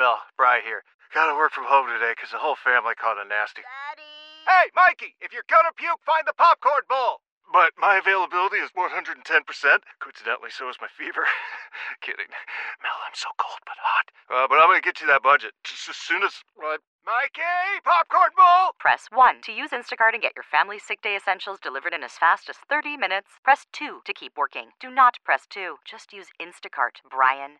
Mel, Bry here. Gotta work from home today 'cause the whole family caught a nasty. Daddy. Hey, Mikey, if you're gonna puke, find the popcorn bowl. But my availability is 110%. Coincidentally, so is my fever. Kidding. Mel, I'm so cold but hot. Uh, but I'm gonna get you that budget just as soon as. Uh, Mikey, popcorn bowl! Press 1 to use Instacart and get your family sick day essentials delivered in as fast as 30 minutes. Press 2 to keep working. Do not press 2. Just use Instacart, Brian.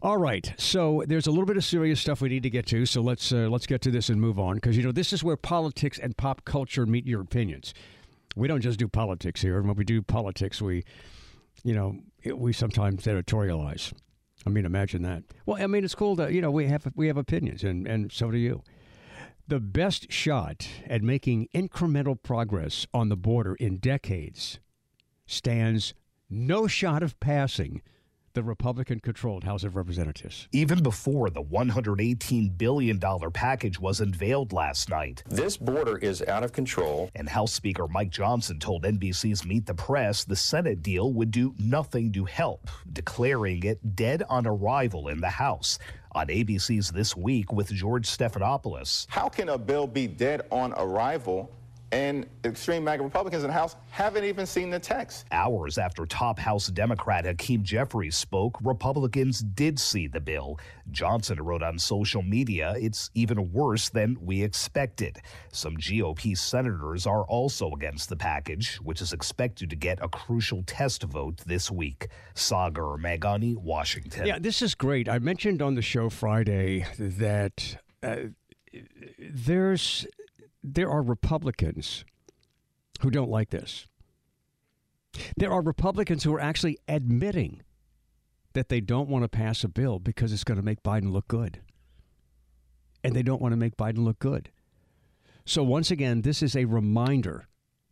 All right, so there's a little bit of serious stuff we need to get to. So let's uh, let's get to this and move on because you know this is where politics and pop culture meet your opinions. We don't just do politics here, and when we do politics, we, you know, we sometimes editorialize. I mean, imagine that. Well, I mean, it's cool that you know we have we have opinions, and and so do you. The best shot at making incremental progress on the border in decades stands no shot of passing the Republican controlled House of Representatives. even before the $118 billion package was unveiled last night. This border is out of control. And House Speaker Mike Johnson told NBC's Meet the Press the Senate deal would do nothing to help, declaring it dead on arrival in the House. On ABC's This Week with George Stephanopoulos. How can a bill be dead on arrival and extreme MAGA Republicans in the House haven't even seen the text? Hours after top House Democrat Hakeem Jeffries spoke, Republicans did see the bill. Johnson wrote on social media, it's even worse than we expected. Some GOP senators are also against the package, which is expected to get a crucial test vote this week. Sagar Meghani, Washington. Yeah, this is great. I mentioned on the show Friday that uh, there's there are Republicans who don't like this. There are Republicans who are actually admitting that they don't want to pass a bill because it's going to make Biden look good. And they don't want to make Biden look good. So, once again, this is a reminder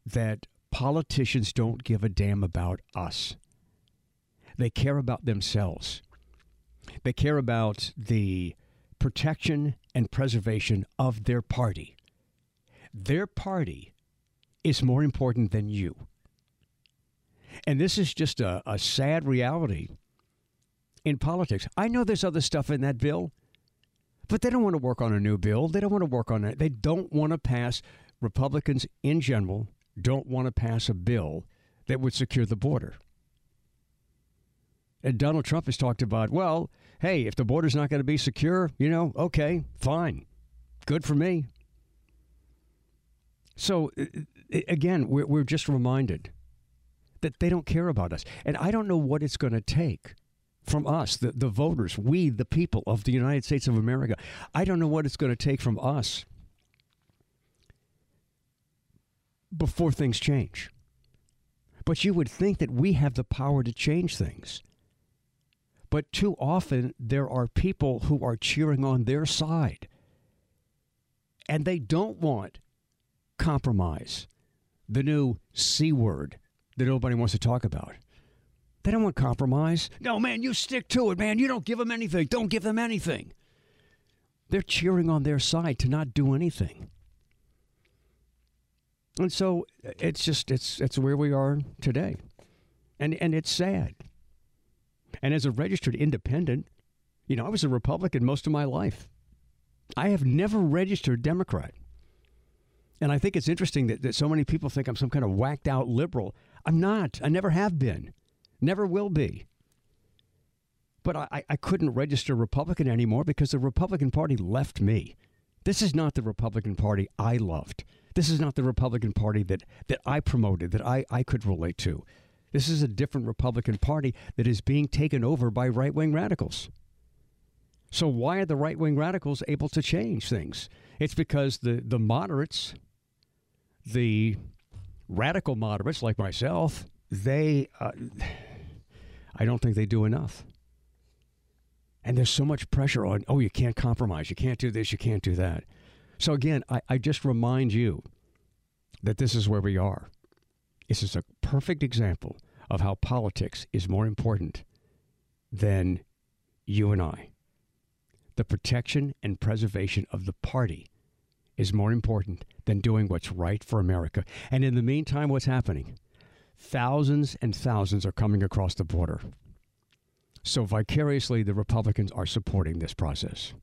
that politicians don't give a damn about us. They care about themselves. They care about the protection and preservation of their party. Their party is more important than you. And this is just a, a sad reality in politics. I know there's other stuff in that bill, but they don't want to work on a new bill. They don't want to work on it. They don't want to pass, Republicans in general don't want to pass a bill that would secure the border. And Donald Trump has talked about, well, hey, if the border's not going to be secure, you know, okay, fine. Good for me. So, uh, uh, again, we're, we're just reminded that they don't care about us. And I don't know what it's going to take from us, the, the voters, we, the people of the United States of America. I don't know what it's going to take from us before things change. But you would think that we have the power to change things. But too often, there are people who are cheering on their side. And they don't want compromise, the new C word that nobody wants to talk about. They don't want compromise. No, man, you stick to it, man. You don't give them anything. Don't give them anything. They're cheering on their side to not do anything. And so it's just it's it's where we are today. And and it's sad. And as a registered independent, you know, I was a Republican most of my life. I have never registered Democrat. And I think it's interesting that, that so many people think I'm some kind of whacked out liberal. I'm not. I never have been. Never will be. But I, I couldn't register Republican anymore because the Republican Party left me. This is not the Republican Party I loved. This is not the Republican Party that, that I promoted, that I, I could relate to. This is a different Republican Party that is being taken over by right wing radicals. So, why are the right wing radicals able to change things? It's because the, the moderates, the radical moderates like myself, they, uh, I don't think they do enough. And there's so much pressure on, oh, you can't compromise, you can't do this, you can't do that. So again, I, I just remind you that this is where we are. This is a perfect example of how politics is more important than you and I. The protection and preservation of the party is more important than doing what's right for America. And in the meantime, what's happening? Thousands and thousands are coming across the border. So vicariously, the Republicans are supporting this process.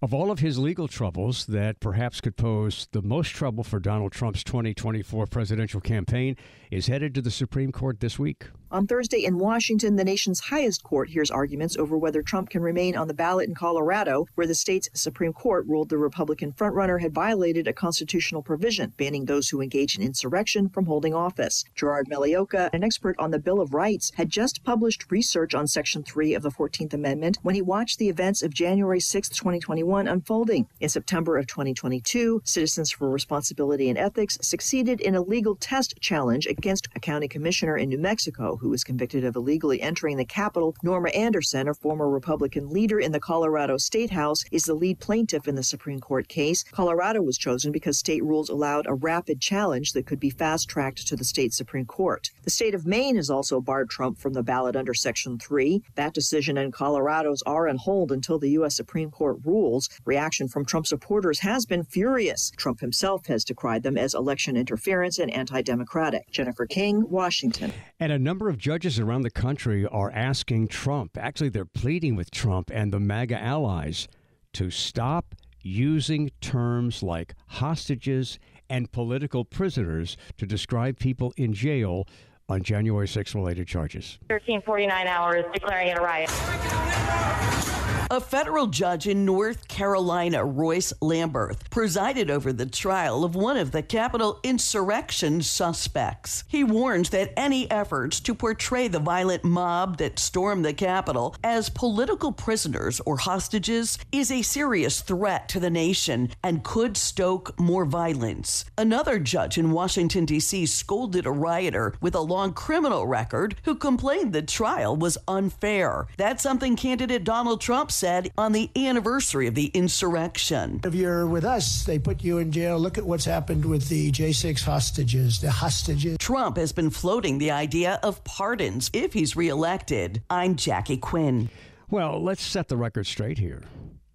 Of all of his legal troubles that perhaps could pose the most trouble for Donald Trump's 2024 presidential campaign is headed to the Supreme Court this week. On Thursday in Washington, the nation's highest court hears arguments over whether Trump can remain on the ballot in Colorado, where the state's Supreme Court ruled the Republican frontrunner had violated a constitutional provision banning those who engage in insurrection from holding office. Gerard Magliocca, an expert on the Bill of Rights, had just published research on Section 3 of the 14th Amendment when he watched the events of January 6, 2021 unfolding. In September of 2022, Citizens for Responsibility and Ethics succeeded in a legal test challenge against a county commissioner in New Mexico who was convicted of illegally entering the Capitol. Norma Anderson, a former Republican leader in the Colorado State House, is the lead plaintiff in the Supreme Court case. Colorado was chosen because state rules allowed a rapid challenge that could be fast tracked to the state Supreme Court. The state of Maine has also barred Trump from the ballot under Section 3. That decision and Colorado's are on hold until the U.S. Supreme Court rules. Reaction from Trump supporters has been furious. Trump himself has decried them as election interference and anti democratic. Jennifer King, Washington. And a number of judges around the country are asking Trump, actually, they're pleading with Trump and the MAGA allies to stop using terms like hostages and political prisoners to describe people in jail on January 6 related charges. 1349 hours declaring it a riot. A federal judge in North Carolina, Royce Lamberth, presided over the trial of one of the Capitol insurrection suspects. He warns that any efforts to portray the violent mob that stormed the Capitol as political prisoners or hostages is a serious threat to the nation and could stoke more violence. Another judge in Washington, D.C. scolded a rioter with a long criminal record who complained the trial was unfair. That's something candidate Donald Trump said on the anniversary of the insurrection. If you're with us, they put you in jail. Look at what's happened with the J6 hostages, the hostages. Trump has been floating the idea of pardons if he's reelected. I'm Jackie Quinn. Well, let's set the record straight here.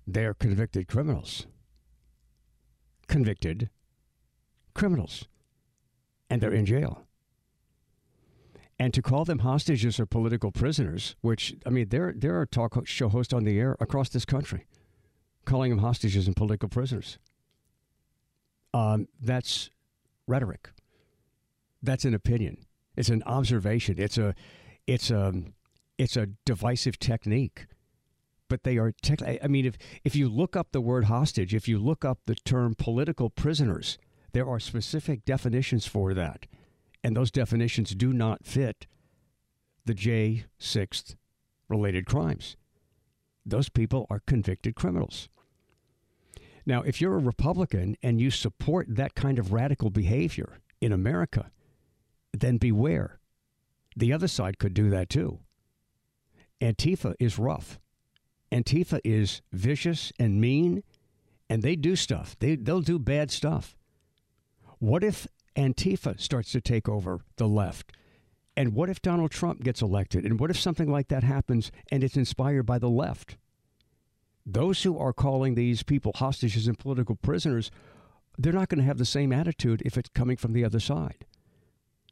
They're convicted criminals. Convicted criminals. And they're in jail. And to call them hostages or political prisoners, which, I mean, there, there are talk show hosts on the air across this country calling them hostages and political prisoners. Um, that's rhetoric. That's an opinion. It's an observation. It's a, it's a, it's a divisive technique. But they are tech. I mean, if if you look up the word hostage, if you look up the term political prisoners, there are specific definitions for that and those definitions do not fit the J6th related crimes. Those people are convicted criminals. Now, if you're a Republican and you support that kind of radical behavior in America, then beware. The other side could do that too. Antifa is rough. Antifa is vicious and mean, and they do stuff. They, they'll do bad stuff. What if Antifa starts to take over the left? And what if Donald Trump gets elected? And what if something like that happens and it's inspired by the left? Those who are calling these people hostages and political prisoners, they're not going to have the same attitude if it's coming from the other side.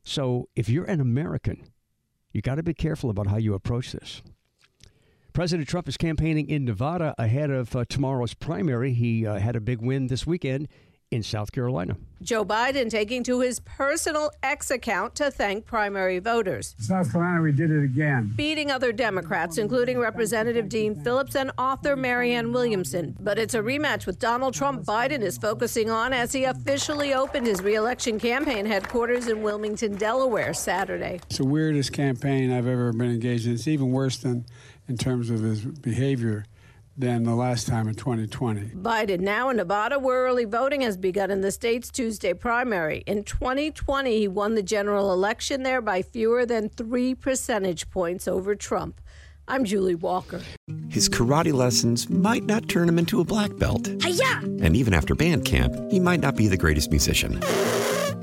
So if you're an American, you got to be careful about how you approach this. President Trump is campaigning in Nevada ahead of uh, tomorrow's primary. He uh, had a big win this weekend in South Carolina. Joe Biden taking to his personal X account to thank primary voters. South Carolina, we did it again. Beating other Democrats, including Representative Dean Phillips and author Marianne Williamson. But it's a rematch with Donald Trump Biden is focusing on as he officially opened his reelection campaign headquarters in Wilmington, Delaware, Saturday. It's the weirdest campaign I've ever been engaged in. It's even worse than in terms of his behavior than the last time in 2020. Biden now in Nevada, where early voting has begun in the state's Tuesday primary. In 2020, he won the general election there by fewer than three percentage points over Trump. I'm Julie Walker. His karate lessons might not turn him into a black belt. Hiya! And even after band camp, he might not be the greatest musician.